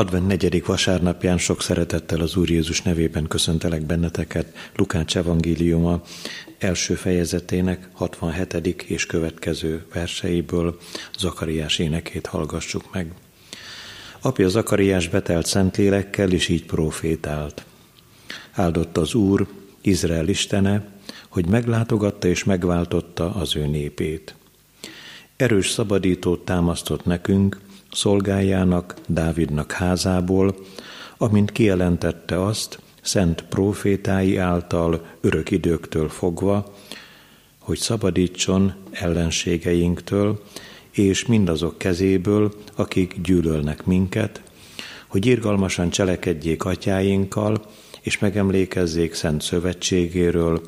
Advent negyedik vasárnapján sok szeretettel az Úr Jézus nevében köszöntelek benneteket. Lukács evangéliuma első fejezetének 67. és következő verseiből Zakariás énekét hallgassuk meg. Apja Zakariás betelt szentlélekkel, és így profétált. Áldott az Úr, Izrael istene, hogy meglátogatta és megváltotta az ő népét. Erős szabadítót támasztott nekünk, szolgájának, Dávidnak házából, amint kijelentette azt, szent profétái által örök időktől fogva, hogy szabadítson ellenségeinktől, és mindazok kezéből, akik gyűlölnek minket, hogy irgalmasan cselekedjék atyáinkkal, és megemlékezzék szent szövetségéről,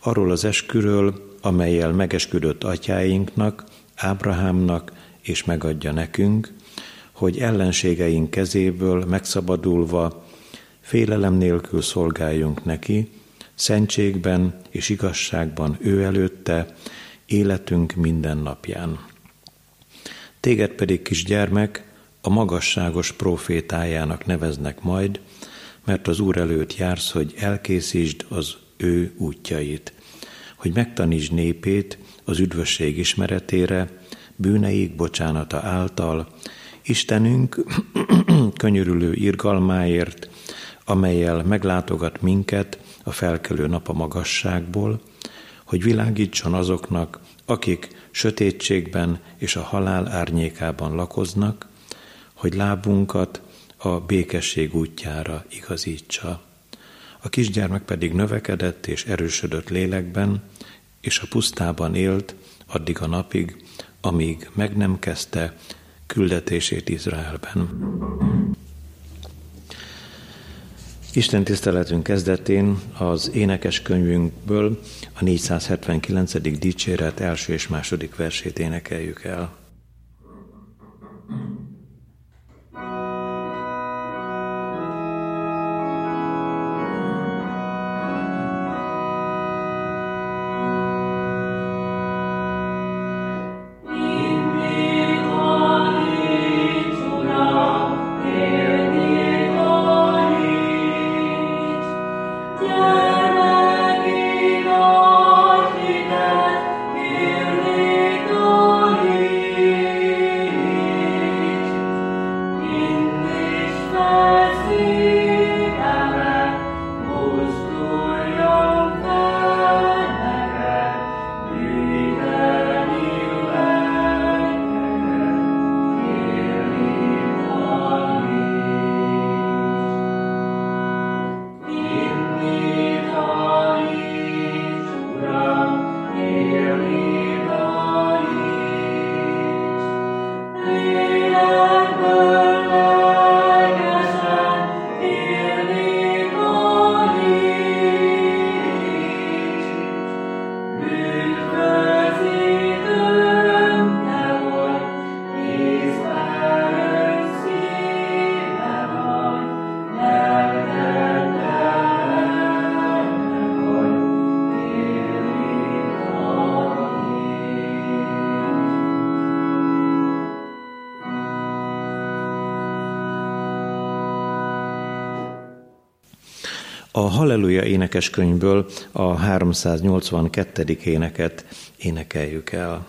arról az esküről, amelyel megesküdött atyáinknak, Ábrahámnak, és megadja nekünk, hogy ellenségeink kezéből megszabadulva félelem nélkül szolgáljunk neki, szentségben és igazságban ő előtte, életünk minden napján. Téged pedig, kisgyermek, a magasságos profétájának neveznek majd, mert az Úr előtt jársz, hogy elkészítsd az ő útjait, hogy megtanítsd népét az üdvösség ismeretére, bűneik bocsánata által, Istenünk könyörülő irgalmáért, amelyel meglátogat minket a felkelő nap a magasságból, hogy világítson azoknak, akik sötétségben és a halál árnyékában lakoznak, hogy lábunkat a békesség útjára igazítsa. A kisgyermek pedig növekedett és erősödött lélekben, és a pusztában élt addig a napig, amíg meg nem kezdte küldetését Izraelben. Isten tiszteletünk kezdetén az énekes könyvünkből a 479. dicséret első és második versét énekeljük el. A Halleluja énekeskönyvből a 382. éneket énekeljük el.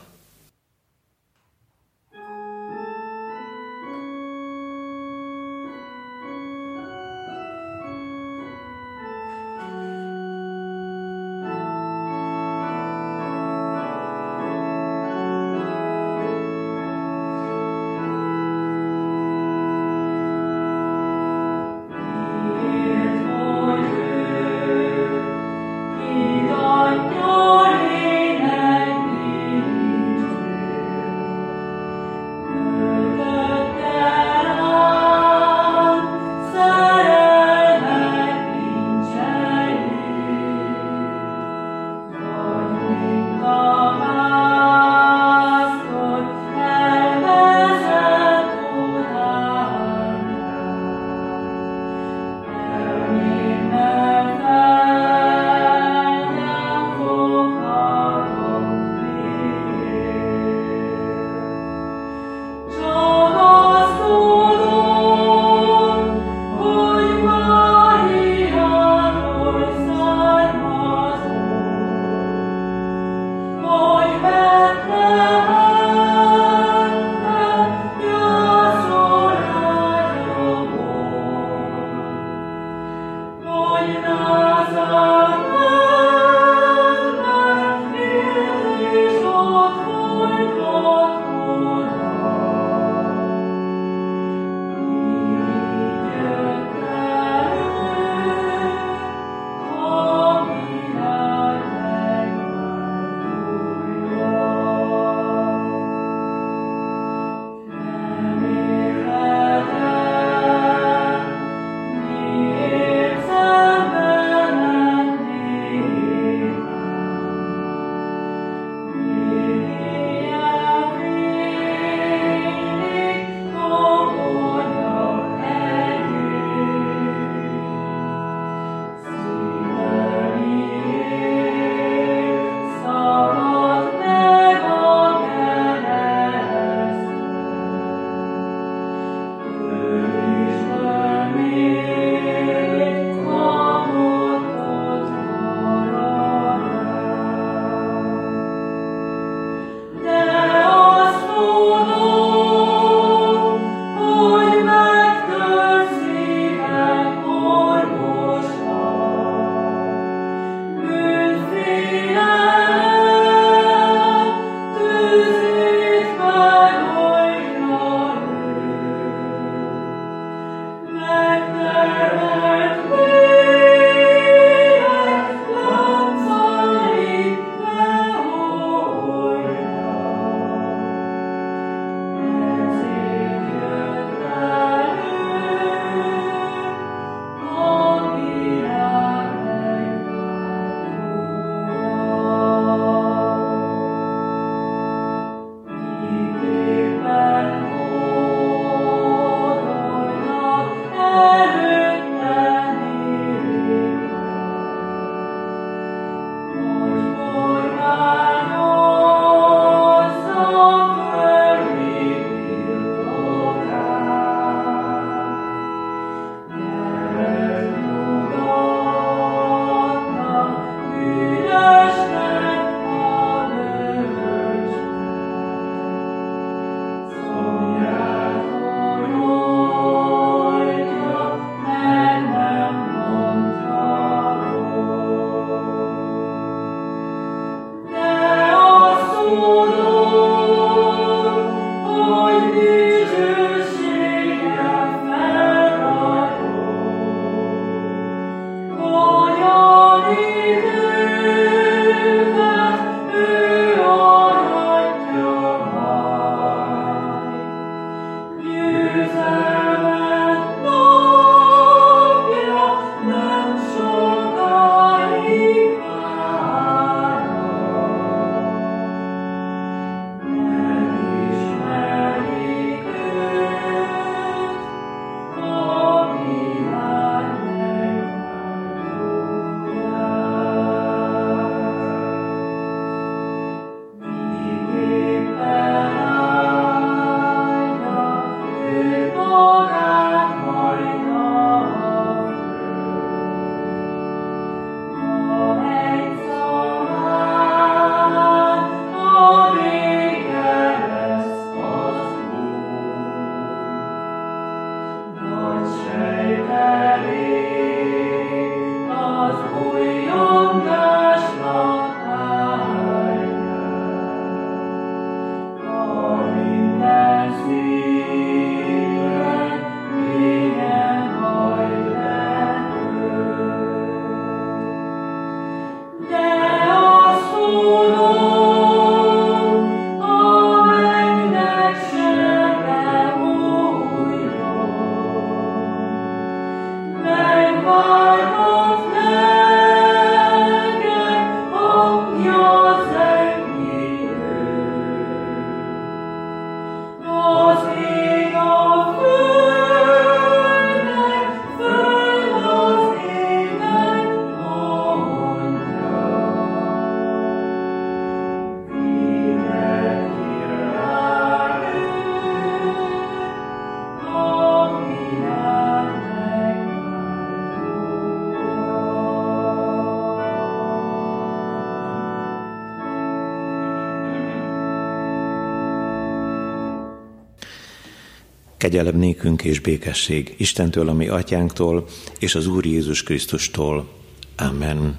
Kegyelem nékünk és békesség Istentől, ami atyánktól, és az Úr Jézus Krisztustól. Amen.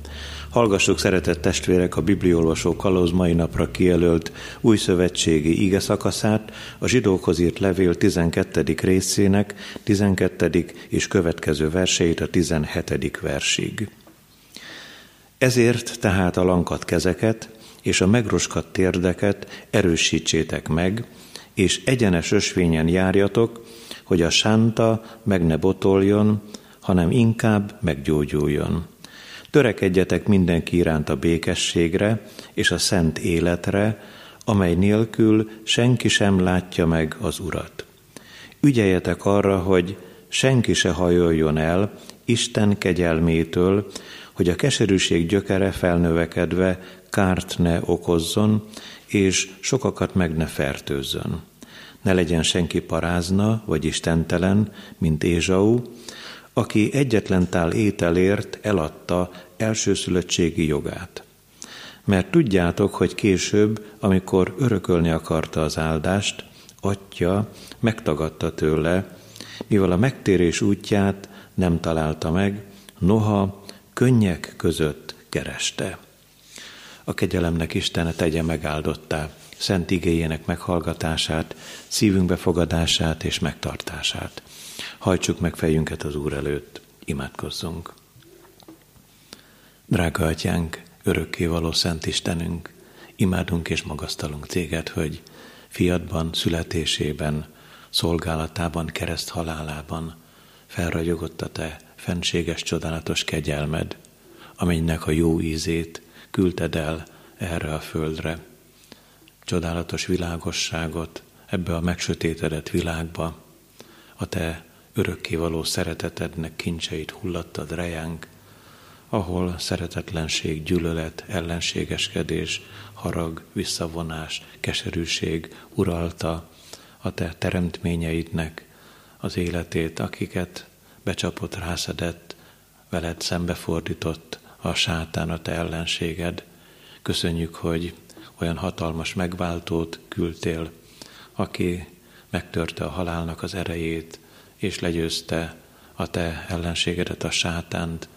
Hallgassuk, szeretett testvérek, a Bibliolvasó kalóz mai napra kijelölt új szövetségi ige szakaszát, a zsidókhoz írt levél 12. részének 12. és következő verseit a 17. versig. Ezért tehát a lankat kezeket és a megroskadt térdeket erősítsétek meg, és egyenes ösvényen járjatok, hogy a sánta meg ne botoljon, hanem inkább meggyógyuljon. Törekedjetek mindenki iránt a békességre és a szent életre, amely nélkül senki sem látja meg az Urat. Ügyeljetek arra, hogy senki se hajoljon el Isten kegyelmétől, hogy a keserűség gyökere felnövekedve kárt ne okozzon, és sokakat meg ne fertőzzön. Ne legyen senki parázna vagy istentelen, mint Ézsau, aki egyetlen tál ételért eladta elsőszülöttségi jogát. Mert tudjátok, hogy később, amikor örökölni akarta az áldást, atya megtagadta tőle, mivel a megtérés útját nem találta meg, noha könnyek között kereste. A kegyelemnek Istene tegye megáldottá szent igényének meghallgatását, szívünk befogadását és megtartását. Hajtsuk meg fejünket az Úr előtt, imádkozzunk. Drága Atyánk, örökkévaló Szent Istenünk, imádunk és magasztalunk téged, hogy fiadban, születésében, szolgálatában, kereszt halálában felragyogott a te fenséges, csodálatos kegyelmed, amelynek a jó ízét küldted el erre a földre. Csodálatos világosságot ebbe a megsötétedett világba, a te örökkévaló szeretetednek kincseit hullattad rejánk, ahol szeretetlenség, gyűlölet, ellenségeskedés, harag, visszavonás, keserűség uralta a te teremtményeidnek az életét, akiket becsapott, rászedett, veled szembefordított a sátán, a te ellenséged. Köszönjük, hogy olyan hatalmas megváltót küldtél, aki megtörte a halálnak az erejét, és legyőzte a te ellenségedet, a sátánt,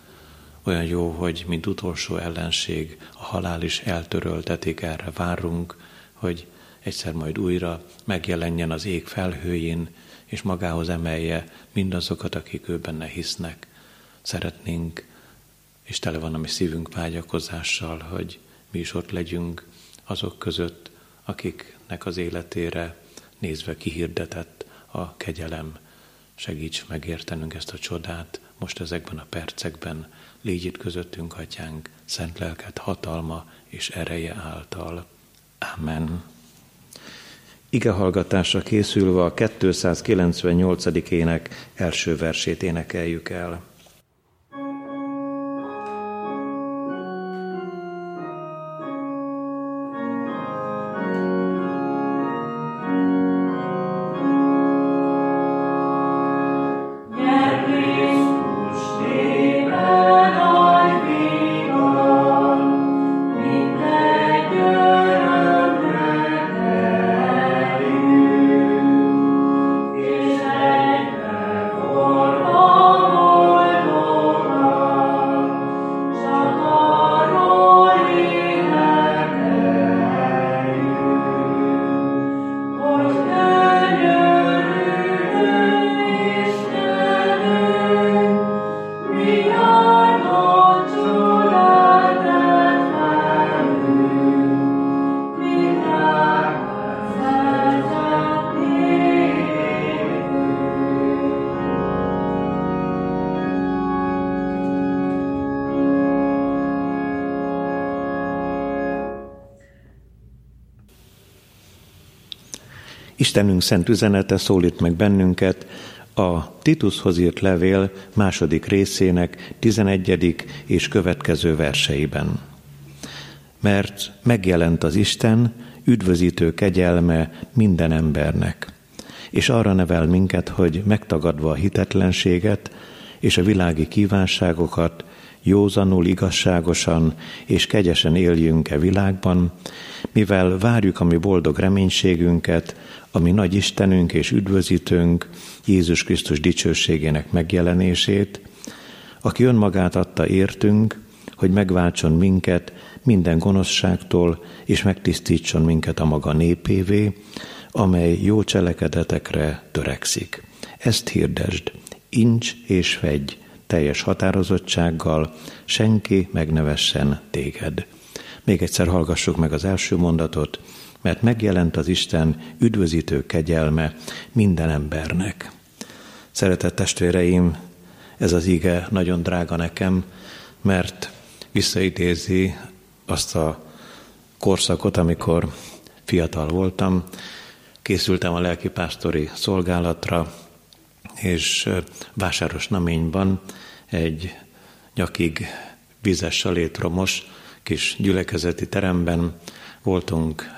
olyan jó, hogy mint utolsó ellenség a halál is eltöröltetik, erre várunk, hogy egyszer majd újra megjelenjen az ég felhőjén, és magához emelje mindazokat, akik ő benne hisznek. Szeretnénk, és tele van a mi szívünk vágyakozással, hogy mi is ott legyünk azok között, akiknek az életére nézve kihirdetett a kegyelem. Segíts megértenünk ezt a csodát most ezekben a percekben, légy itt közöttünk, atyánk, szent lelket hatalma és ereje által. Amen. Ige hallgatásra készülve a 298. ének első versét énekeljük el. Istenünk szent üzenete szólít meg bennünket a Titushoz írt levél második részének 11. és következő verseiben. Mert megjelent az Isten üdvözítő kegyelme minden embernek, és arra nevel minket, hogy megtagadva a hitetlenséget és a világi kívánságokat, józanul, igazságosan és kegyesen éljünk-e világban, mivel várjuk a mi boldog reménységünket, ami nagy Istenünk és üdvözítőnk, Jézus Krisztus dicsőségének megjelenését, aki önmagát adta értünk, hogy megváltson minket minden gonoszságtól, és megtisztítson minket a maga népévé, amely jó cselekedetekre törekszik. Ezt hirdesd, incs és fegy, teljes határozottsággal, senki megnevessen téged. Még egyszer hallgassuk meg az első mondatot, mert megjelent az Isten üdvözítő kegyelme minden embernek. Szeretett testvéreim, ez az ige nagyon drága nekem, mert visszaidézi azt a korszakot, amikor fiatal voltam, készültem a lelkipásztori szolgálatra, és Vásáros Naményban egy nyakig vizes salétromos kis gyülekezeti teremben voltunk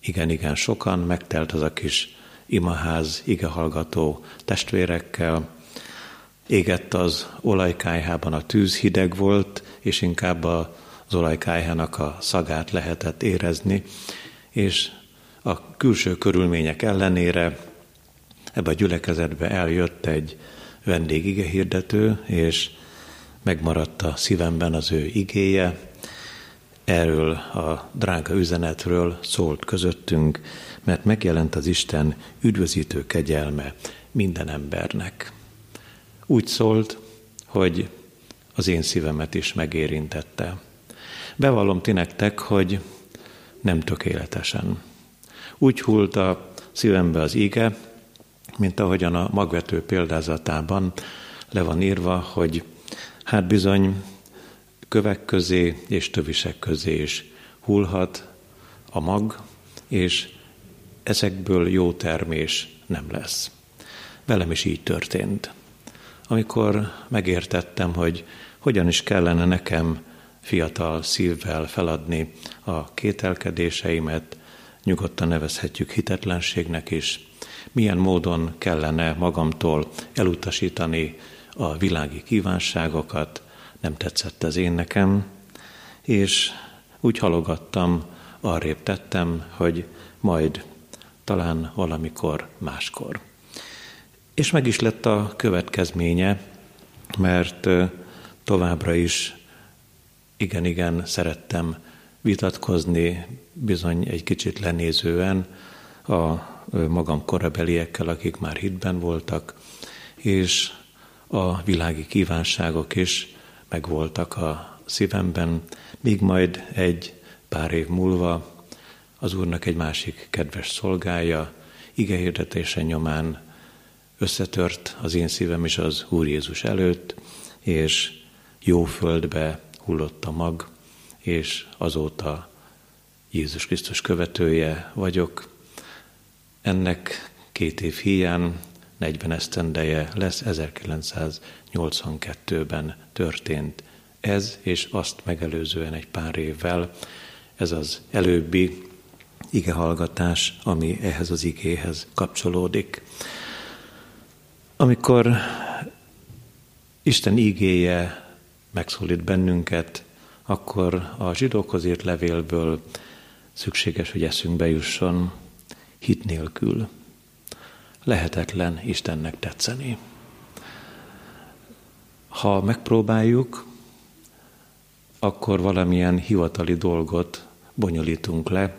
igen-igen sokan, megtelt az a kis imaház igehallgató testvérekkel, égett az olajkájhában a tűz hideg volt, és inkább az olajkájhának a szagát lehetett érezni, és a külső körülmények ellenére ebbe a gyülekezetbe eljött egy vendég igehirdető, és megmaradt a szívemben az ő igéje, erről a drága üzenetről szólt közöttünk, mert megjelent az Isten üdvözítő kegyelme minden embernek. úgy szólt, hogy az én szívemet is megérintette. Bevallom ti nektek, hogy nem tökéletesen. Úgy hult a szívembe az ige, mint ahogyan a magvető példázatában le van írva, hogy hát bizony kövek közé és tövisek közé is hullhat a mag, és ezekből jó termés nem lesz. Velem is így történt. Amikor megértettem, hogy hogyan is kellene nekem fiatal szívvel feladni a kételkedéseimet, nyugodtan nevezhetjük hitetlenségnek is, milyen módon kellene magamtól elutasítani a világi kívánságokat, nem tetszett ez én nekem, és úgy halogattam, arrébb tettem, hogy majd talán valamikor máskor. És meg is lett a következménye, mert továbbra is igen-igen szerettem vitatkozni bizony egy kicsit lenézően a magam korabeliekkel, akik már hitben voltak, és a világi kívánságok is megvoltak a szívemben, míg majd egy pár év múlva az Úrnak egy másik kedves szolgája, igehirdetése nyomán összetört az én szívem is az Úr Jézus előtt, és jó földbe hullott a mag, és azóta Jézus Krisztus követője vagyok. Ennek két év hiány, 40 esztendeje lesz, 1982-ben történt ez, és azt megelőzően egy pár évvel ez az előbbi igehallgatás, ami ehhez az igéhez kapcsolódik. Amikor Isten igéje megszólít bennünket, akkor a zsidókhoz írt levélből szükséges, hogy eszünkbe jusson hit nélkül. Lehetetlen Istennek tetszeni. Ha megpróbáljuk, akkor valamilyen hivatali dolgot bonyolítunk le,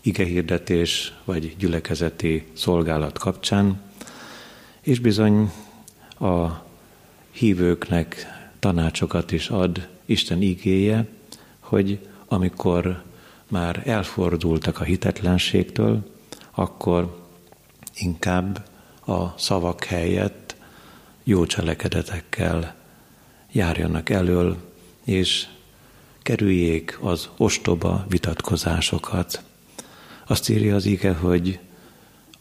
igehirdetés vagy gyülekezeti szolgálat kapcsán, és bizony a hívőknek tanácsokat is ad Isten igéje, hogy amikor már elfordultak a hitetlenségtől, akkor inkább a szavak helyett jó cselekedetekkel járjanak elől, és kerüljék az ostoba vitatkozásokat. Azt írja az ige, hogy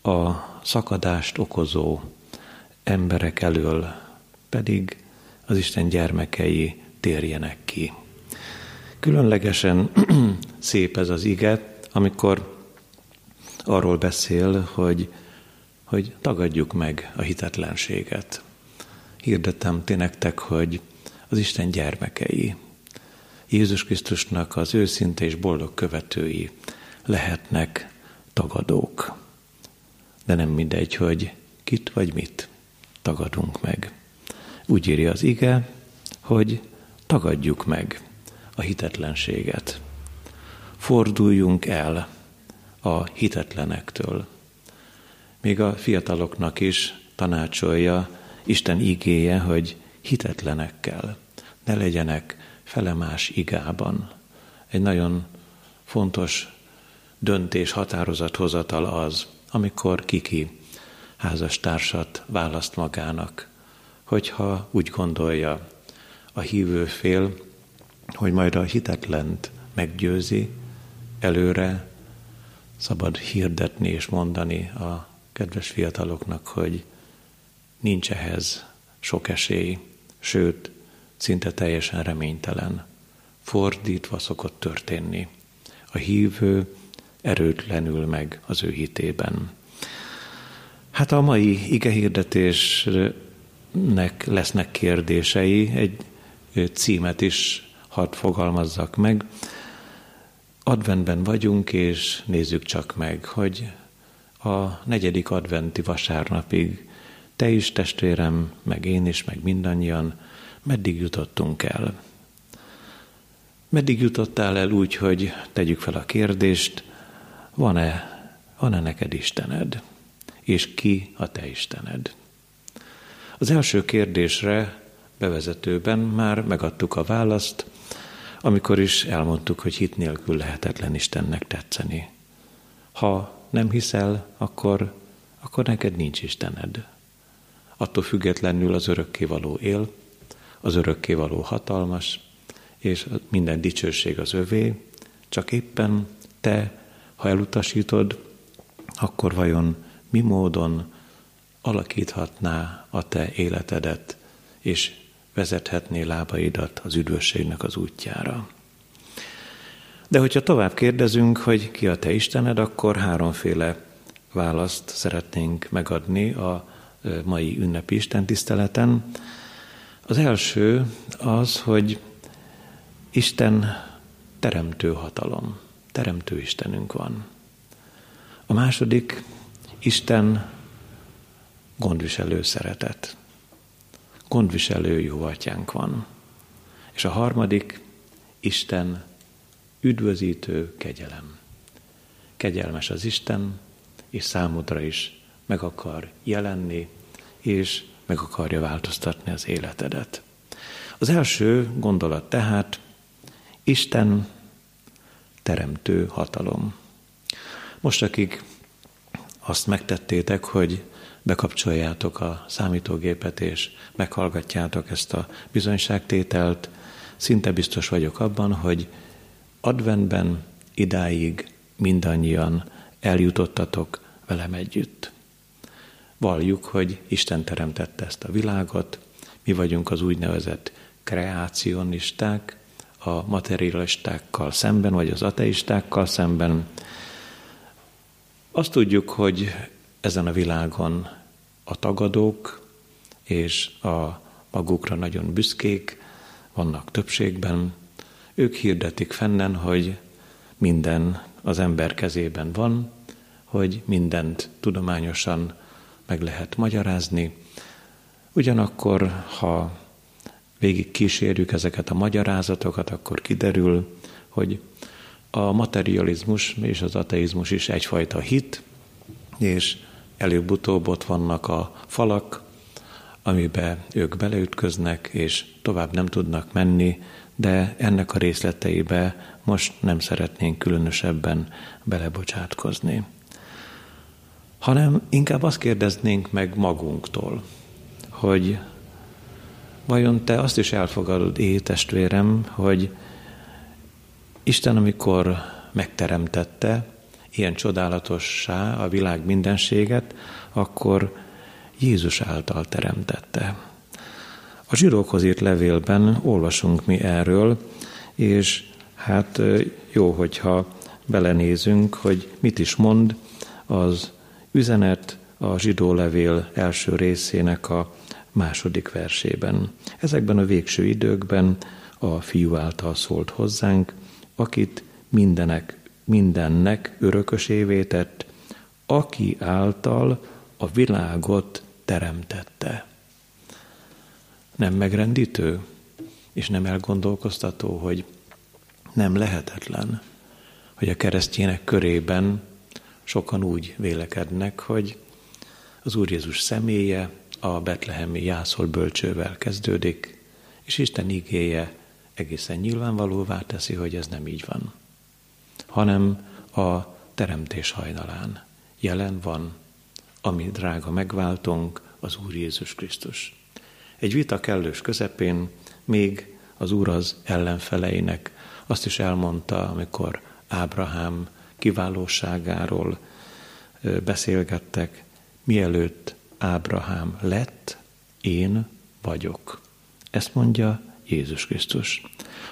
a szakadást okozó emberek elől pedig az Isten gyermekei térjenek ki. Különlegesen szép ez az ige, amikor arról beszél, hogy, hogy tagadjuk meg a hitetlenséget. Hirdettem ti nektek, hogy az Isten gyermekei, Jézus Krisztusnak az őszinte és boldog követői lehetnek tagadók. De nem mindegy, hogy kit vagy mit tagadunk meg. Úgy írja az ige, hogy tagadjuk meg a hitetlenséget. Forduljunk el a hitetlenektől. Még a fiataloknak is tanácsolja Isten igéje, hogy hitetlenekkel ne legyenek felemás igában. Egy nagyon fontos döntés, határozathozatal az, amikor kiki házastársat választ magának, hogyha úgy gondolja a hívő fél, hogy majd a hitetlent meggyőzi, előre szabad hirdetni és mondani a kedves fiataloknak, hogy nincs ehhez sok esély, sőt, szinte teljesen reménytelen. Fordítva szokott történni. A hívő erőtlenül meg az ő hitében. Hát a mai igehirdetésnek lesznek kérdései, egy címet is hadd fogalmazzak meg. Adventben vagyunk, és nézzük csak meg, hogy a negyedik adventi vasárnapig te is, testvérem, meg én is, meg mindannyian meddig jutottunk el. Meddig jutottál el úgy, hogy tegyük fel a kérdést, van-e, van-e neked Istened? És ki a te Istened? Az első kérdésre bevezetőben már megadtuk a választ, amikor is elmondtuk, hogy hit nélkül lehetetlen Istennek tetszeni. Ha nem hiszel, akkor, akkor neked nincs Istened. Attól függetlenül az örökkévaló él, az örökkévaló hatalmas, és minden dicsőség az övé, csak éppen te, ha elutasítod, akkor vajon mi módon alakíthatná a te életedet, és vezethetné lábaidat az üdvösségnek az útjára. De hogyha tovább kérdezünk, hogy ki a te Istened, akkor háromféle választ szeretnénk megadni a mai ünnepi Isten tiszteleten. Az első az, hogy Isten teremtő hatalom, teremtő Istenünk van. A második, Isten gondviselő szeretet, gondviselő jó atyánk van. És a harmadik, Isten üdvözítő kegyelem. Kegyelmes az Isten, és számodra is meg akar jelenni, és meg akarja változtatni az életedet. Az első gondolat tehát, Isten teremtő hatalom. Most, akik azt megtettétek, hogy bekapcsoljátok a számítógépet, és meghallgatjátok ezt a bizonyságtételt, szinte biztos vagyok abban, hogy adventben idáig mindannyian eljutottatok velem együtt. Valljuk, hogy Isten teremtette ezt a világot, mi vagyunk az úgynevezett kreácionisták, a materialistákkal szemben, vagy az ateistákkal szemben. Azt tudjuk, hogy ezen a világon a tagadók és a magukra nagyon büszkék vannak többségben. Ők hirdetik fennen, hogy minden az ember kezében van, hogy mindent tudományosan meg lehet magyarázni. Ugyanakkor, ha végig kísérjük ezeket a magyarázatokat, akkor kiderül, hogy a materializmus és az ateizmus is egyfajta hit, és előbb-utóbb ott vannak a falak, amibe ők beleütköznek, és tovább nem tudnak menni, de ennek a részleteibe most nem szeretnénk különösebben belebocsátkozni. Hanem inkább azt kérdeznénk meg magunktól, hogy vajon te azt is elfogadod, é testvérem, hogy Isten, amikor megteremtette ilyen csodálatossá a világ mindenséget, akkor Jézus által teremtette. A zsidókhoz írt levélben olvasunk mi erről, és hát jó, hogyha belenézünk, hogy mit is mond az üzenet a zsidó levél első részének a második versében. Ezekben a végső időkben a fiú által szólt hozzánk, akit mindenek, mindennek örökösévé tett, aki által a világot teremtette. Nem megrendítő, és nem elgondolkoztató, hogy nem lehetetlen, hogy a keresztjének körében sokan úgy vélekednek, hogy az Úr Jézus személye a betlehemi jászol bölcsővel kezdődik, és Isten igéje egészen nyilvánvalóvá teszi, hogy ez nem így van, hanem a teremtés hajnalán jelen van, ami drága megváltunk, az Úr Jézus Krisztus. Egy vita kellős közepén még az Úr az ellenfeleinek azt is elmondta, amikor Ábrahám kiválóságáról beszélgettek, mielőtt Ábrahám lett, én vagyok. Ezt mondja Jézus Krisztus.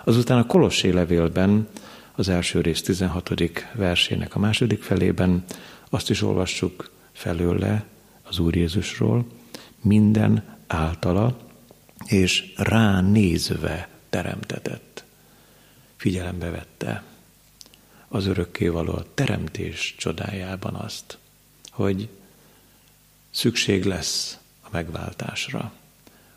Azután a Kolossé levélben, az első rész 16. versének a második felében azt is olvassuk felőle az Úr Jézusról, minden általa és ránézve teremtetett. Figyelembe vette az örökkévaló a teremtés csodájában azt, hogy szükség lesz a megváltásra,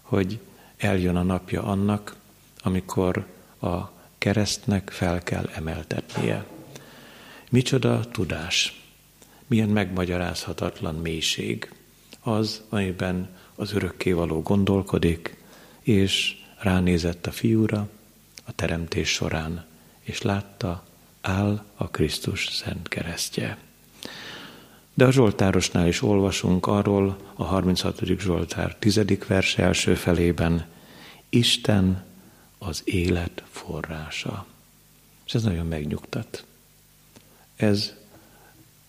hogy eljön a napja annak, amikor a keresztnek fel kell emeltetnie. Micsoda tudás, milyen megmagyarázhatatlan mélység az, amiben az örökkévaló gondolkodik, és ránézett a fiúra a teremtés során, és látta, áll a Krisztus szent keresztje. De a Zsoltárosnál is olvasunk arról a 36. Zsoltár 10. vers első felében, Isten az élet forrása. És ez nagyon megnyugtat. Ez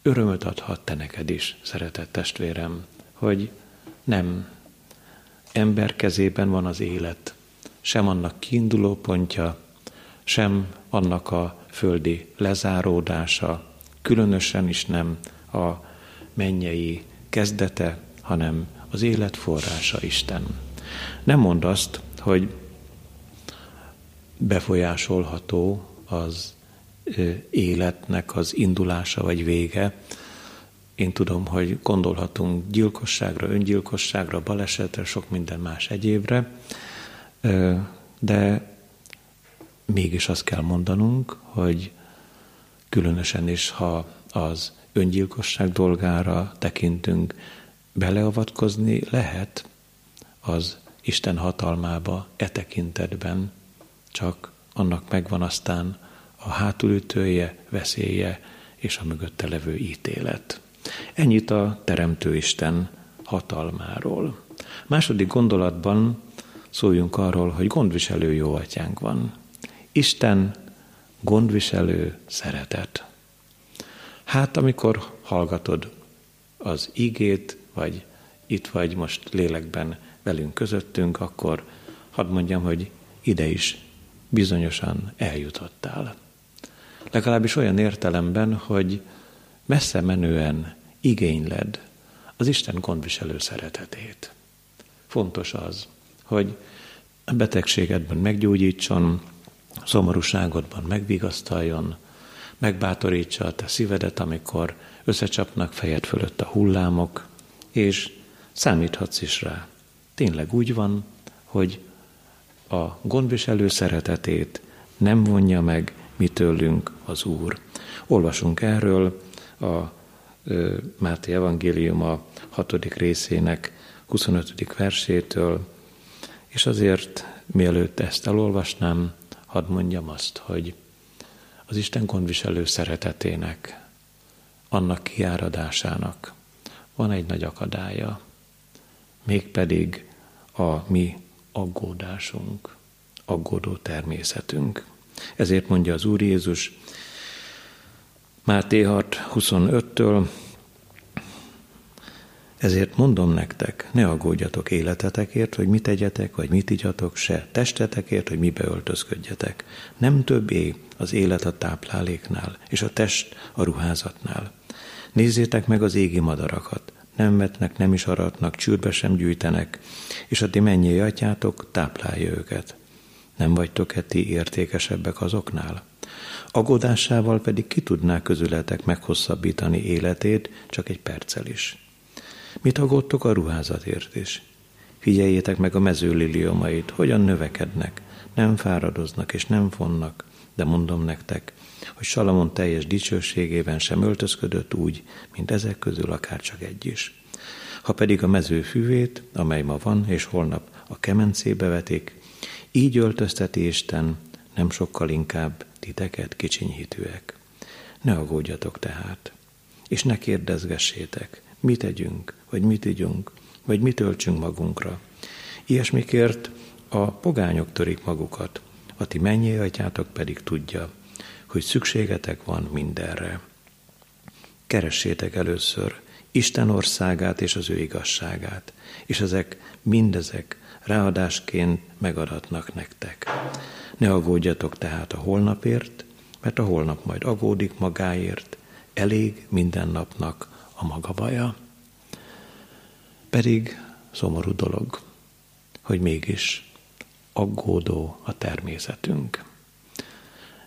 örömöt adhat te neked is, szeretett testvérem, hogy nem ember kezében van az élet, sem annak kiinduló pontja, sem annak a földi lezáródása, különösen is nem a mennyei kezdete, hanem az élet forrása Isten. Nem mond azt, hogy befolyásolható az életnek az indulása vagy vége. Én tudom, hogy gondolhatunk gyilkosságra, öngyilkosságra, balesetre, sok minden más egyébre, de mégis azt kell mondanunk, hogy különösen is, ha az öngyilkosság dolgára tekintünk, beleavatkozni lehet az Isten hatalmába e tekintetben, csak annak megvan aztán a hátulütője, veszélye és a mögötte levő ítélet. Ennyit a Teremtő Isten hatalmáról. Második gondolatban szóljunk arról, hogy gondviselő jó atyánk van. Isten gondviselő szeretet. Hát, amikor hallgatod az igét, vagy itt vagy most lélekben velünk közöttünk, akkor hadd mondjam, hogy ide is bizonyosan eljutottál. Legalábbis olyan értelemben, hogy messze menően igényled az Isten gondviselő szeretetét. Fontos az, hogy a betegségedben meggyógyítson, szomorúságodban megvigasztaljon, megbátorítsa a te szívedet, amikor összecsapnak fejed fölött a hullámok, és számíthatsz is rá. Tényleg úgy van, hogy a gondviselő szeretetét nem vonja meg mi tőlünk az Úr. Olvasunk erről a Máté Evangélium a hatodik részének 25. versétől, és azért mielőtt ezt elolvasnám, hadd mondjam azt, hogy az Isten gondviselő szeretetének, annak kiáradásának van egy nagy akadálya, mégpedig a mi aggódásunk, aggódó természetünk. Ezért mondja az Úr Jézus Máté 6, 25-től, ezért mondom nektek, ne aggódjatok életetekért, hogy mit tegyetek, vagy mit igyatok, se testetekért, hogy mibe öltözködjetek. Nem többé az élet a tápláléknál, és a test a ruházatnál. Nézzétek meg az égi madarakat, nem vetnek, nem is aratnak, csűrbe sem gyűjtenek, és a ti mennyi atyátok táplálja őket. Nem vagytok-e értékesebbek azoknál? Agodásával pedig ki tudná közületek meghosszabbítani életét csak egy perccel is. Mit aggódtok a ruházatért is? Figyeljétek meg a mezőliliomait, hogyan növekednek, nem fáradoznak és nem fonnak, de mondom nektek, hogy Salamon teljes dicsőségében sem öltözködött úgy, mint ezek közül akár csak egy is. Ha pedig a mező füvét, amely ma van, és holnap a kemencébe vetik, így öltözteti Isten, nem sokkal inkább titeket kicsinyhitőek. Ne aggódjatok tehát, és ne kérdezgessétek, mit tegyünk, vagy mit igyunk, vagy mit töltsünk magunkra. Ilyesmikért a pogányok törik magukat, a ti mennyi atyátok pedig tudja, hogy szükségetek van mindenre. Keressétek először Isten országát és az ő igazságát, és ezek mindezek ráadásként megadatnak nektek. Ne aggódjatok tehát a holnapért, mert a holnap majd agódik magáért, elég minden napnak a maga baja. Pedig szomorú dolog, hogy mégis aggódó a természetünk.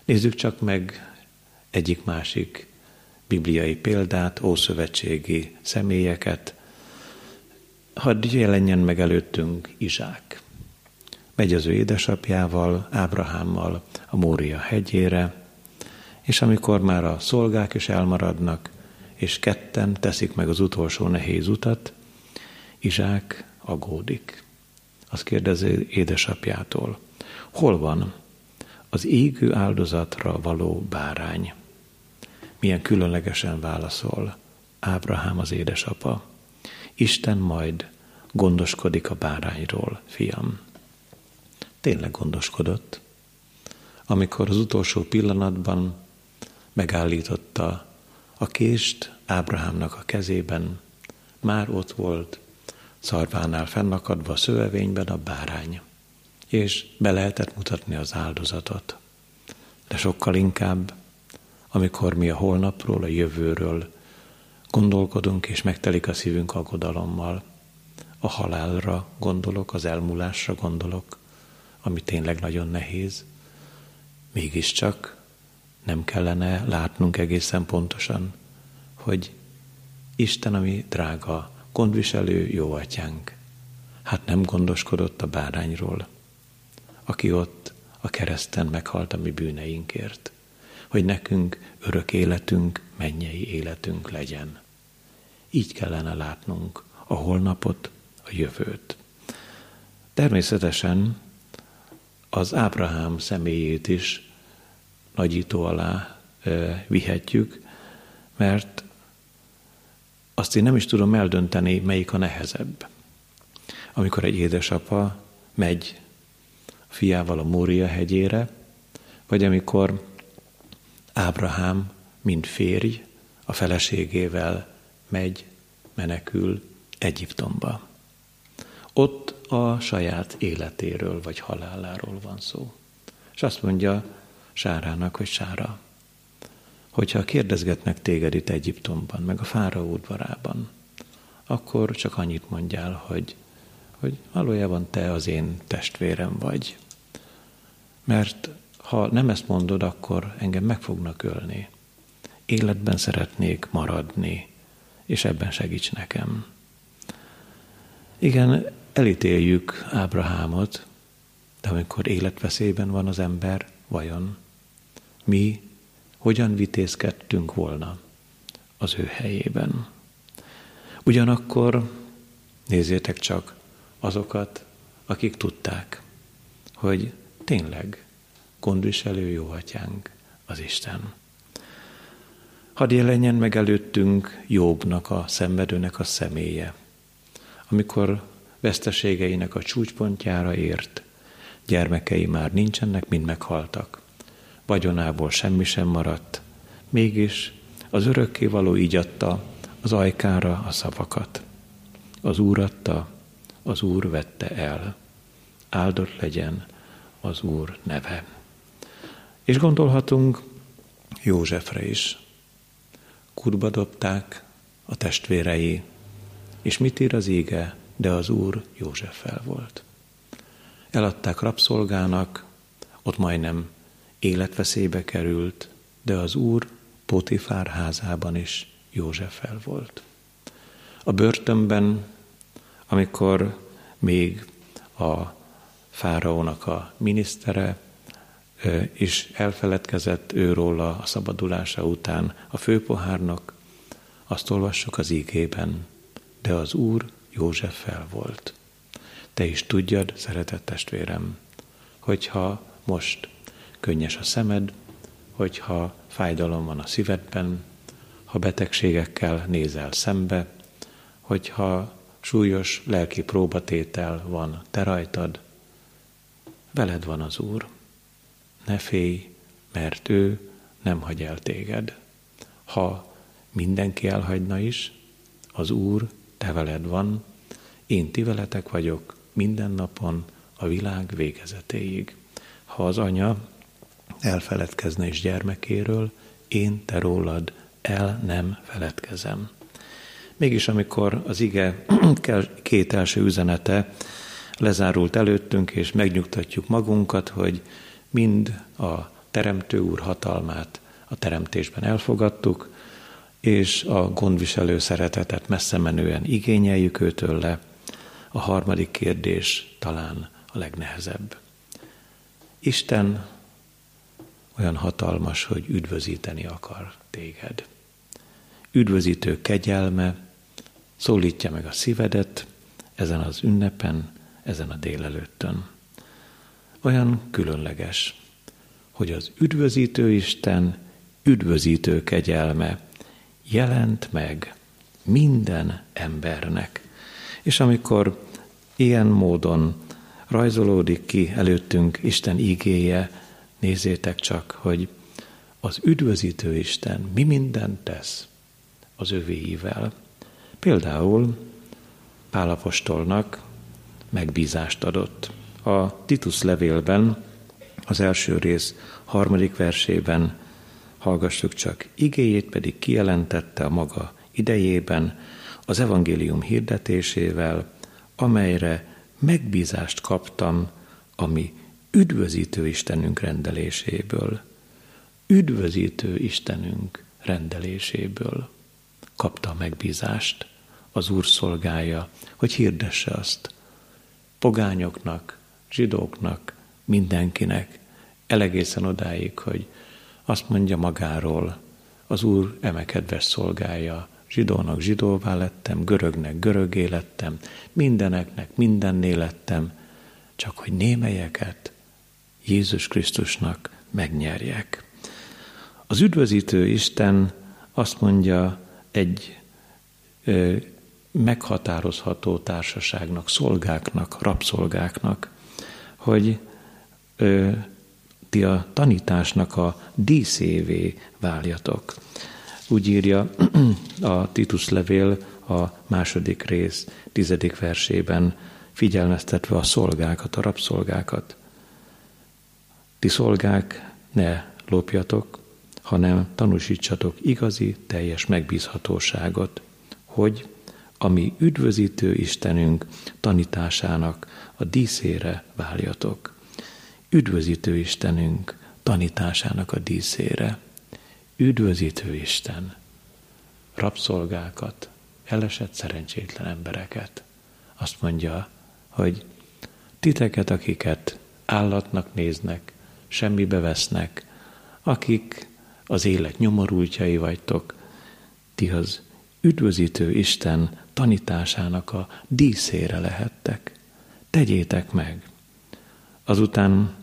Nézzük csak meg egyik-másik bibliai példát, ószövetségi személyeket. Hadd jelenjen meg előttünk Izsák. Megy az ő édesapjával, Ábrahámmal a Mória hegyére, és amikor már a szolgák is elmaradnak, és ketten teszik meg az utolsó nehéz utat, Izsák agódik. Azt kérdezi édesapjától, hol van az égő áldozatra való bárány? Milyen különlegesen válaszol Ábrahám az édesapa. Isten majd gondoskodik a bárányról, fiam. Tényleg gondoskodott. Amikor az utolsó pillanatban megállította a kést Ábrahámnak a kezében, már ott volt szarvánál fennakadva a szövevényben a bárány, és be lehetett mutatni az áldozatot. De sokkal inkább, amikor mi a holnapról, a jövőről gondolkodunk, és megtelik a szívünk aggodalommal, a halálra gondolok, az elmúlásra gondolok, ami tényleg nagyon nehéz, mégiscsak nem kellene látnunk egészen pontosan, hogy Isten, ami drága, gondviselő jó atyánk, hát nem gondoskodott a bárányról, aki ott a kereszten meghalt a mi bűneinkért, hogy nekünk örök életünk, mennyei életünk legyen. Így kellene látnunk a holnapot, a jövőt. Természetesen az Ábrahám személyét is nagyító alá vihetjük, mert azt én nem is tudom eldönteni, melyik a nehezebb. Amikor egy édesapa megy fiával a Mória hegyére, vagy amikor Ábrahám, mint férj, a feleségével megy, menekül Egyiptomba. Ott a saját életéről vagy haláláról van szó. És azt mondja Sárának, hogy Sára, hogyha kérdezgetnek téged itt Egyiptomban, meg a fáraó udvarában, akkor csak annyit mondjál, hogy, hogy valójában te az én testvérem vagy. Mert ha nem ezt mondod, akkor engem meg fognak ölni. Életben szeretnék maradni, és ebben segíts nekem. Igen, elítéljük Ábrahámot, de amikor életveszélyben van az ember, vajon mi hogyan vitézkedtünk volna az ő helyében. Ugyanakkor nézzétek csak azokat, akik tudták, hogy tényleg gondviselő jó atyánk az Isten. Hadd jelenjen meg előttünk Jobbnak, a szenvedőnek a személye, amikor veszteségeinek a csúcspontjára ért, gyermekei már nincsenek, mind meghaltak vagyonából semmi sem maradt, mégis az örökkévaló így adta az ajkára a szavakat. Az Úr adta, az Úr vette el. Áldott legyen az Úr neve. És gondolhatunk Józsefre is. Kurba dobták a testvérei, és mit ír az ége, de az Úr Józseffel volt. Eladták rabszolgának, ott majdnem életveszélybe került, de az Úr Potifár házában is Józseffel volt. A börtönben, amikor még a fáraónak a minisztere is elfeledkezett őróla a szabadulása után a főpohárnak, azt olvassuk az ígében, de az Úr Józseffel volt. Te is tudjad, szeretett testvérem, hogyha most könnyes a szemed, hogyha fájdalom van a szívedben, ha betegségekkel nézel szembe, hogyha súlyos lelki próbatétel van te rajtad, veled van az Úr. Ne félj, mert ő nem hagy el téged. Ha mindenki elhagyna is, az Úr te veled van, én ti veletek vagyok minden napon a világ végezetéig. Ha az anya elfeledkezne is gyermekéről, én te rólad el nem feledkezem. Mégis amikor az ige két első üzenete lezárult előttünk, és megnyugtatjuk magunkat, hogy mind a Teremtő Úr hatalmát a teremtésben elfogadtuk, és a gondviselő szeretetet messze menően igényeljük őtől le, a harmadik kérdés talán a legnehezebb. Isten olyan hatalmas, hogy üdvözíteni akar téged. Üdvözítő kegyelme szólítja meg a szívedet, ezen az ünnepen, ezen a délelőttön. Olyan különleges, hogy az üdvözítő Isten üdvözítő kegyelme jelent meg minden embernek. És amikor ilyen módon rajzolódik ki előttünk Isten igéje, nézzétek csak, hogy az üdvözítő Isten mi mindent tesz az övéivel. Például Pálapostolnak megbízást adott. A Titus levélben, az első rész harmadik versében hallgassuk csak, igéjét pedig kijelentette a maga idejében, az evangélium hirdetésével, amelyre megbízást kaptam, ami üdvözítő Istenünk rendeléséből. Üdvözítő Istenünk rendeléséből kapta a megbízást az Úr szolgája, hogy hirdesse azt pogányoknak, zsidóknak, mindenkinek, elegészen odáig, hogy azt mondja magáról, az Úr eme kedves szolgája, zsidónak zsidóvá lettem, görögnek görögé lettem, mindeneknek mindenné lettem, csak hogy némelyeket Jézus Krisztusnak megnyerjek. Az üdvözítő Isten azt mondja egy ö, meghatározható társaságnak, szolgáknak, rabszolgáknak, hogy ö, ti a tanításnak a díszévé váljatok. Úgy írja a Titus levél a második rész tizedik versében, figyelmeztetve a szolgákat, a rabszolgákat. Ti szolgák, ne lopjatok, hanem tanúsítsatok igazi, teljes megbízhatóságot, hogy ami üdvözítő Istenünk tanításának a díszére váljatok. Üdvözítő Istenünk tanításának a díszére. Üdvözítő Isten rabszolgákat, elesett szerencsétlen embereket. Azt mondja, hogy titeket, akiket állatnak néznek, semmibe vesznek, akik az élet nyomorultjai vagytok, ti az üdvözítő Isten tanításának a díszére lehettek. Tegyétek meg. Azután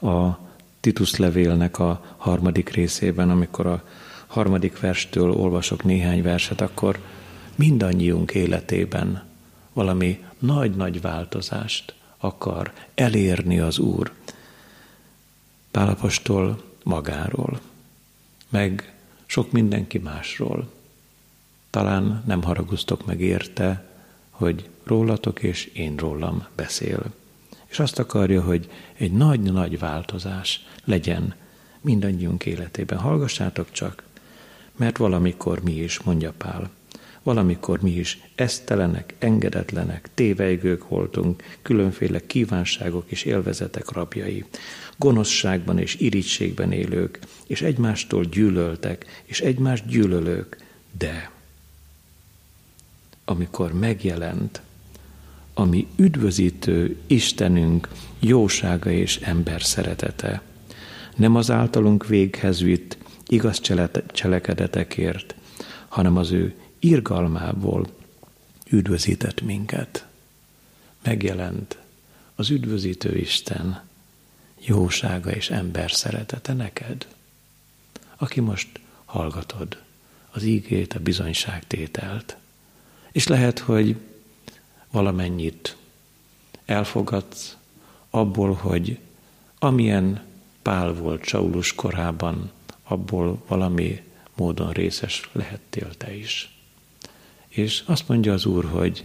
a Titus levélnek a harmadik részében, amikor a harmadik verstől olvasok néhány verset, akkor mindannyiunk életében valami nagy-nagy változást akar elérni az Úr. Pálapostól magáról, meg sok mindenki másról. Talán nem haraguztok meg érte, hogy rólatok és én rólam beszél. És azt akarja, hogy egy nagy-nagy változás legyen mindannyiunk életében. Hallgassátok csak, mert valamikor mi is, mondja Pál, valamikor mi is esztelenek, engedetlenek, tévejgők voltunk, különféle kívánságok és élvezetek rabjai, gonoszságban és irítségben élők, és egymástól gyűlöltek, és egymást gyűlölők, de amikor megjelent, ami üdvözítő Istenünk jósága és ember szeretete, nem az általunk véghez vitt igaz cselekedetekért, hanem az ő irgalmából üdvözített minket. Megjelent az üdvözítő Isten jósága és ember szeretete neked, aki most hallgatod az ígét, a bizonyságtételt. És lehet, hogy valamennyit elfogadsz abból, hogy amilyen Pál volt Saulus korában, abból valami módon részes lehettél te is. És azt mondja az Úr, hogy,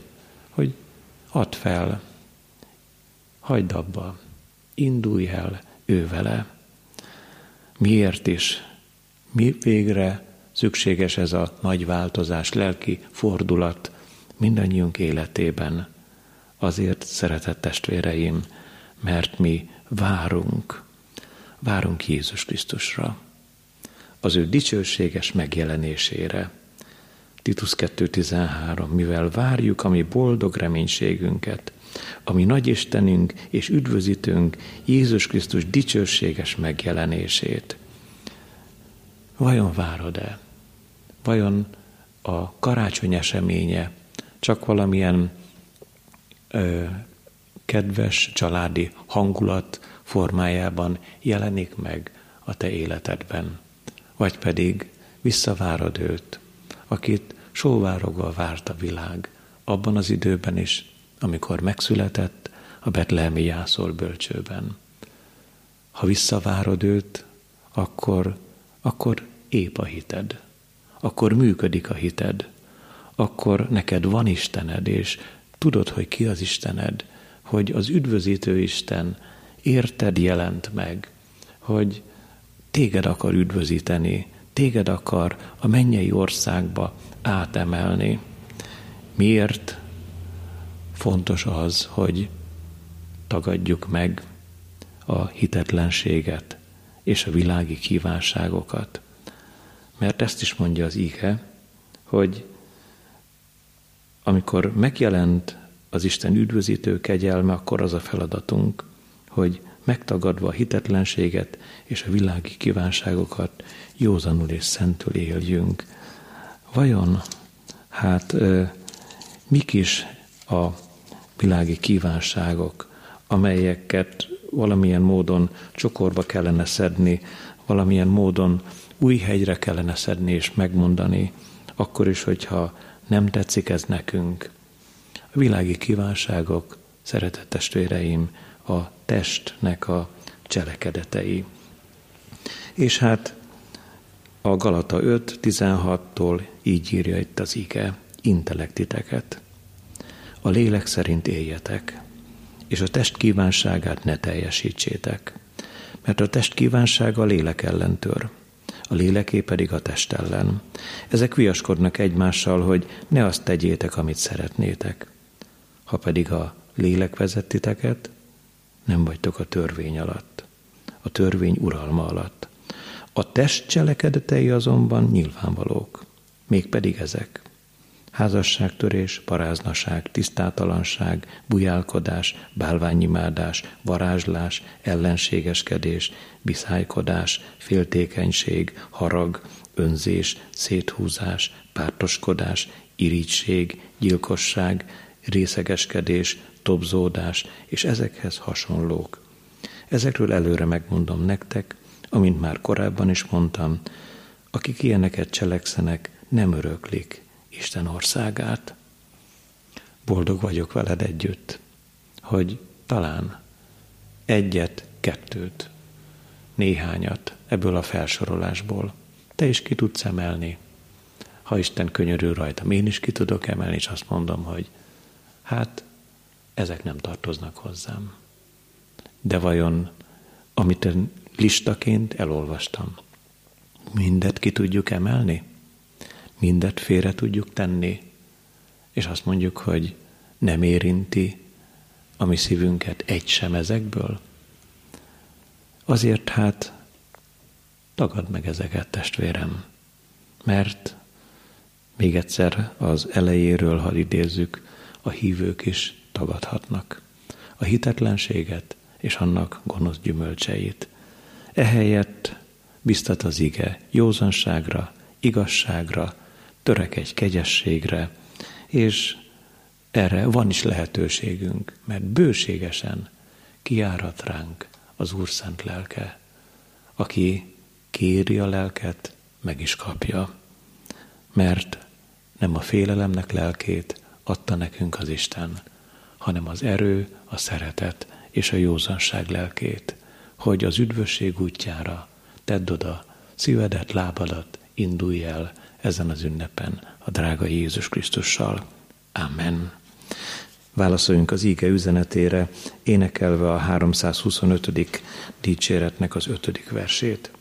hogy add fel, hagyd abba, indulj el ő vele. Miért is? Mi végre szükséges ez a nagy változás, lelki fordulat mindannyiunk életében? Azért, szeretett testvéreim, mert mi várunk, várunk Jézus Krisztusra, az ő dicsőséges megjelenésére. Titus 2.13, mivel várjuk a mi boldog reménységünket, ami nagy Istenünk és üdvözítőnk Jézus Krisztus dicsőséges megjelenését. Vajon várod-e? Vajon a karácsony eseménye csak valamilyen ö, kedves családi hangulat formájában jelenik meg a te életedben, vagy pedig visszavárod őt, akit sóvárogva várt a világ, abban az időben is, amikor megszületett a betlehemi jászol bölcsőben. Ha visszavárod őt, akkor, akkor ép a hited, akkor működik a hited, akkor neked van Istened, és tudod, hogy ki az Istened, hogy az üdvözítő Isten érted jelent meg, hogy téged akar üdvözíteni, téged akar a mennyei országba átemelni. Miért fontos az, hogy tagadjuk meg a hitetlenséget és a világi kívánságokat? Mert ezt is mondja az ige, hogy amikor megjelent az Isten üdvözítő kegyelme, akkor az a feladatunk, hogy megtagadva a hitetlenséget és a világi kívánságokat józanul és szentül éljünk. Vajon hát mik is a világi kívánságok, amelyeket valamilyen módon csokorba kellene szedni, valamilyen módon új hegyre kellene szedni és megmondani, akkor is, hogyha nem tetszik ez nekünk. A világi kívánságok, szeretett testvéreim, a testnek a cselekedetei. És hát a Galata 5.16-tól így írja itt az ige, intellektiteket. A lélek szerint éljetek, és a test kívánságát ne teljesítsétek, mert a test kívánsága a lélek ellen tör, a léleké pedig a test ellen. Ezek viaskodnak egymással, hogy ne azt tegyétek, amit szeretnétek. Ha pedig a lélek vezet titeket, nem vagytok a törvény alatt, a törvény uralma alatt. A test cselekedetei azonban nyilvánvalók, mégpedig ezek. Házasságtörés, paráznaság, tisztátalanság, bujálkodás, bálványimádás, varázslás, ellenségeskedés, biszájkodás, féltékenység, harag, önzés, széthúzás, pártoskodás, irigység, gyilkosság, részegeskedés, tobzódás és ezekhez hasonlók. Ezekről előre megmondom nektek, amint már korábban is mondtam, akik ilyeneket cselekszenek, nem öröklik Isten országát. Boldog vagyok veled együtt, hogy talán egyet, kettőt, néhányat ebből a felsorolásból te is ki tudsz emelni. Ha Isten könyörül rajtam, én is ki tudok emelni, és azt mondom, hogy hát ezek nem tartoznak hozzám. De vajon, amit én listaként elolvastam, mindet ki tudjuk emelni? Mindet félre tudjuk tenni? És azt mondjuk, hogy nem érinti a mi szívünket egy sem ezekből? Azért hát tagad meg ezeket, testvérem, mert még egyszer az elejéről, ha idézzük, a hívők is tagadhatnak. A hitetlenséget és annak gonosz gyümölcseit. Ehelyett biztat az ige józanságra, igazságra, törekedj kegyességre, és erre van is lehetőségünk, mert bőségesen kiárat ránk az Úr szent lelke, aki kéri a lelket, meg is kapja, mert nem a félelemnek lelkét adta nekünk az Isten, hanem az erő, a szeretet és a józanság lelkét, hogy az üdvösség útjára tedd oda szívedet, lábadat, indulj el ezen az ünnepen a drága Jézus Krisztussal. Amen. Válaszoljunk az íge üzenetére, énekelve a 325. dicséretnek az ötödik versét.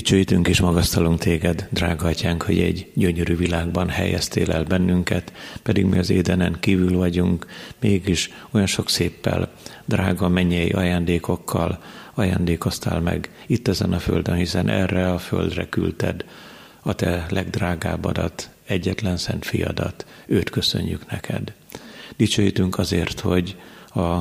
Dicsőítünk és magasztalunk téged, drága atyánk, hogy egy gyönyörű világban helyeztél el bennünket, pedig mi az édenen kívül vagyunk, mégis olyan sok széppel, drága mennyei ajándékokkal ajándékoztál meg itt ezen a földön, hiszen erre a földre küldted a te legdrágábbadat, egyetlen szent fiadat, őt köszönjük neked. Dicsőítünk azért, hogy a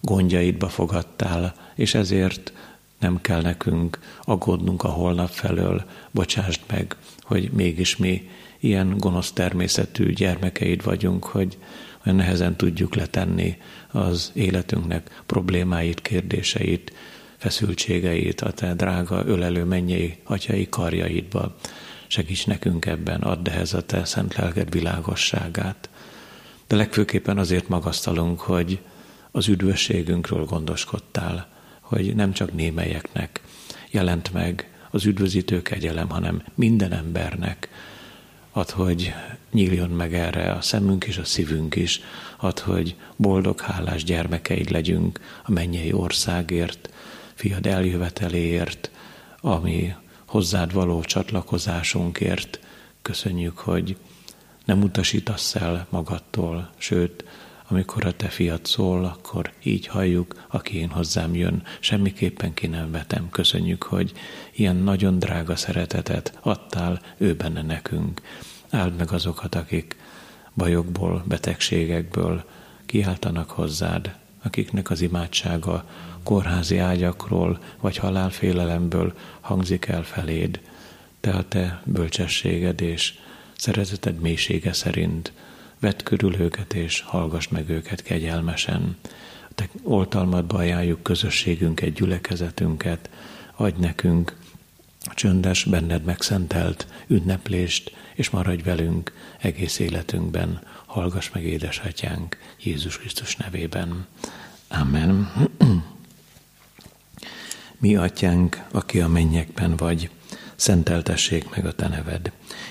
gondjaidba fogadtál, és ezért nem kell nekünk aggódnunk a holnap felől, bocsásd meg, hogy mégis mi ilyen gonosz természetű gyermekeid vagyunk, hogy olyan nehezen tudjuk letenni az életünknek problémáit, kérdéseit, feszültségeit a te drága ölelő mennyei atyai karjaidba. Segíts nekünk ebben, add ehhez a te szent lelked világosságát. De legfőképpen azért magasztalunk, hogy az üdvösségünkről gondoskodtál, hogy nem csak némelyeknek jelent meg az üdvözítő kegyelem, hanem minden embernek. Ad, hogy nyíljon meg erre a szemünk és a szívünk is, ad, hogy boldog, hálás gyermekeid legyünk a mennyei országért, fiad eljöveteléért, ami hozzád való csatlakozásunkért. Köszönjük, hogy nem utasítasz el magadtól, sőt, amikor a te fiat szól, akkor így halljuk, aki én hozzám jön, semmiképpen ki nem vetem. Köszönjük, hogy ilyen nagyon drága szeretetet adtál ő benne nekünk. Áld meg azokat, akik bajokból, betegségekből kiáltanak hozzád, akiknek az imádsága kórházi ágyakról vagy halálfélelemből hangzik el feléd. Te a te bölcsességed és szereteted mélysége szerint vedd körül őket és hallgass meg őket kegyelmesen. Te oltalmadba ajánljuk közösségünket, gyülekezetünket, adj nekünk a csöndes, benned megszentelt ünneplést, és maradj velünk egész életünkben. Hallgass meg, édesatyánk, Jézus Krisztus nevében. Amen. Mi atyánk, aki a mennyekben vagy, szenteltessék meg a te neved.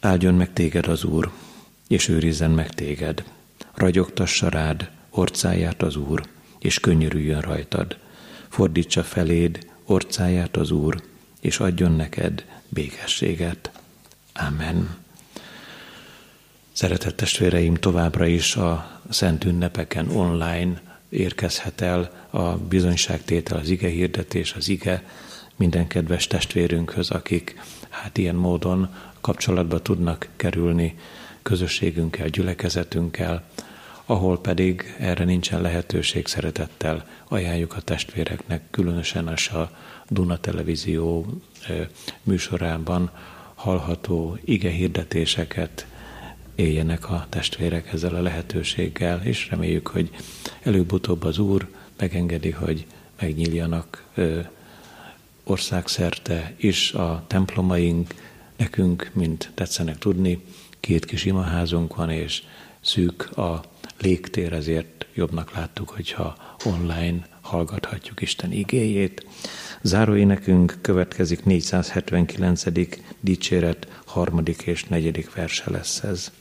Áldjon meg téged az Úr, és őrizzen meg téged. Ragyogtassa rád orcáját az Úr, és könnyörüljön rajtad. Fordítsa feléd orcáját az Úr, és adjon neked békességet. Amen. Szeretett testvéreim, továbbra is a szent ünnepeken online érkezhet el a bizonyságtétel, az ige hirdetés, az ige minden kedves testvérünkhöz, akik hát ilyen módon kapcsolatba tudnak kerülni közösségünkkel, gyülekezetünkkel, ahol pedig erre nincsen lehetőség szeretettel. Ajánljuk a testvéreknek, különösen a Duna Televízió műsorában hallható ige hirdetéseket éljenek a testvérek ezzel a lehetőséggel, és reméljük, hogy előbb-utóbb az Úr megengedi, hogy megnyíljanak országszerte is a templomaink, nekünk, mint tetszenek tudni, két kis imaházunk van, és szűk a légtér, ezért jobbnak láttuk, hogyha online hallgathatjuk Isten igéjét. Záróénekünk következik 479. dicséret harmadik és negyedik verse lesz ez.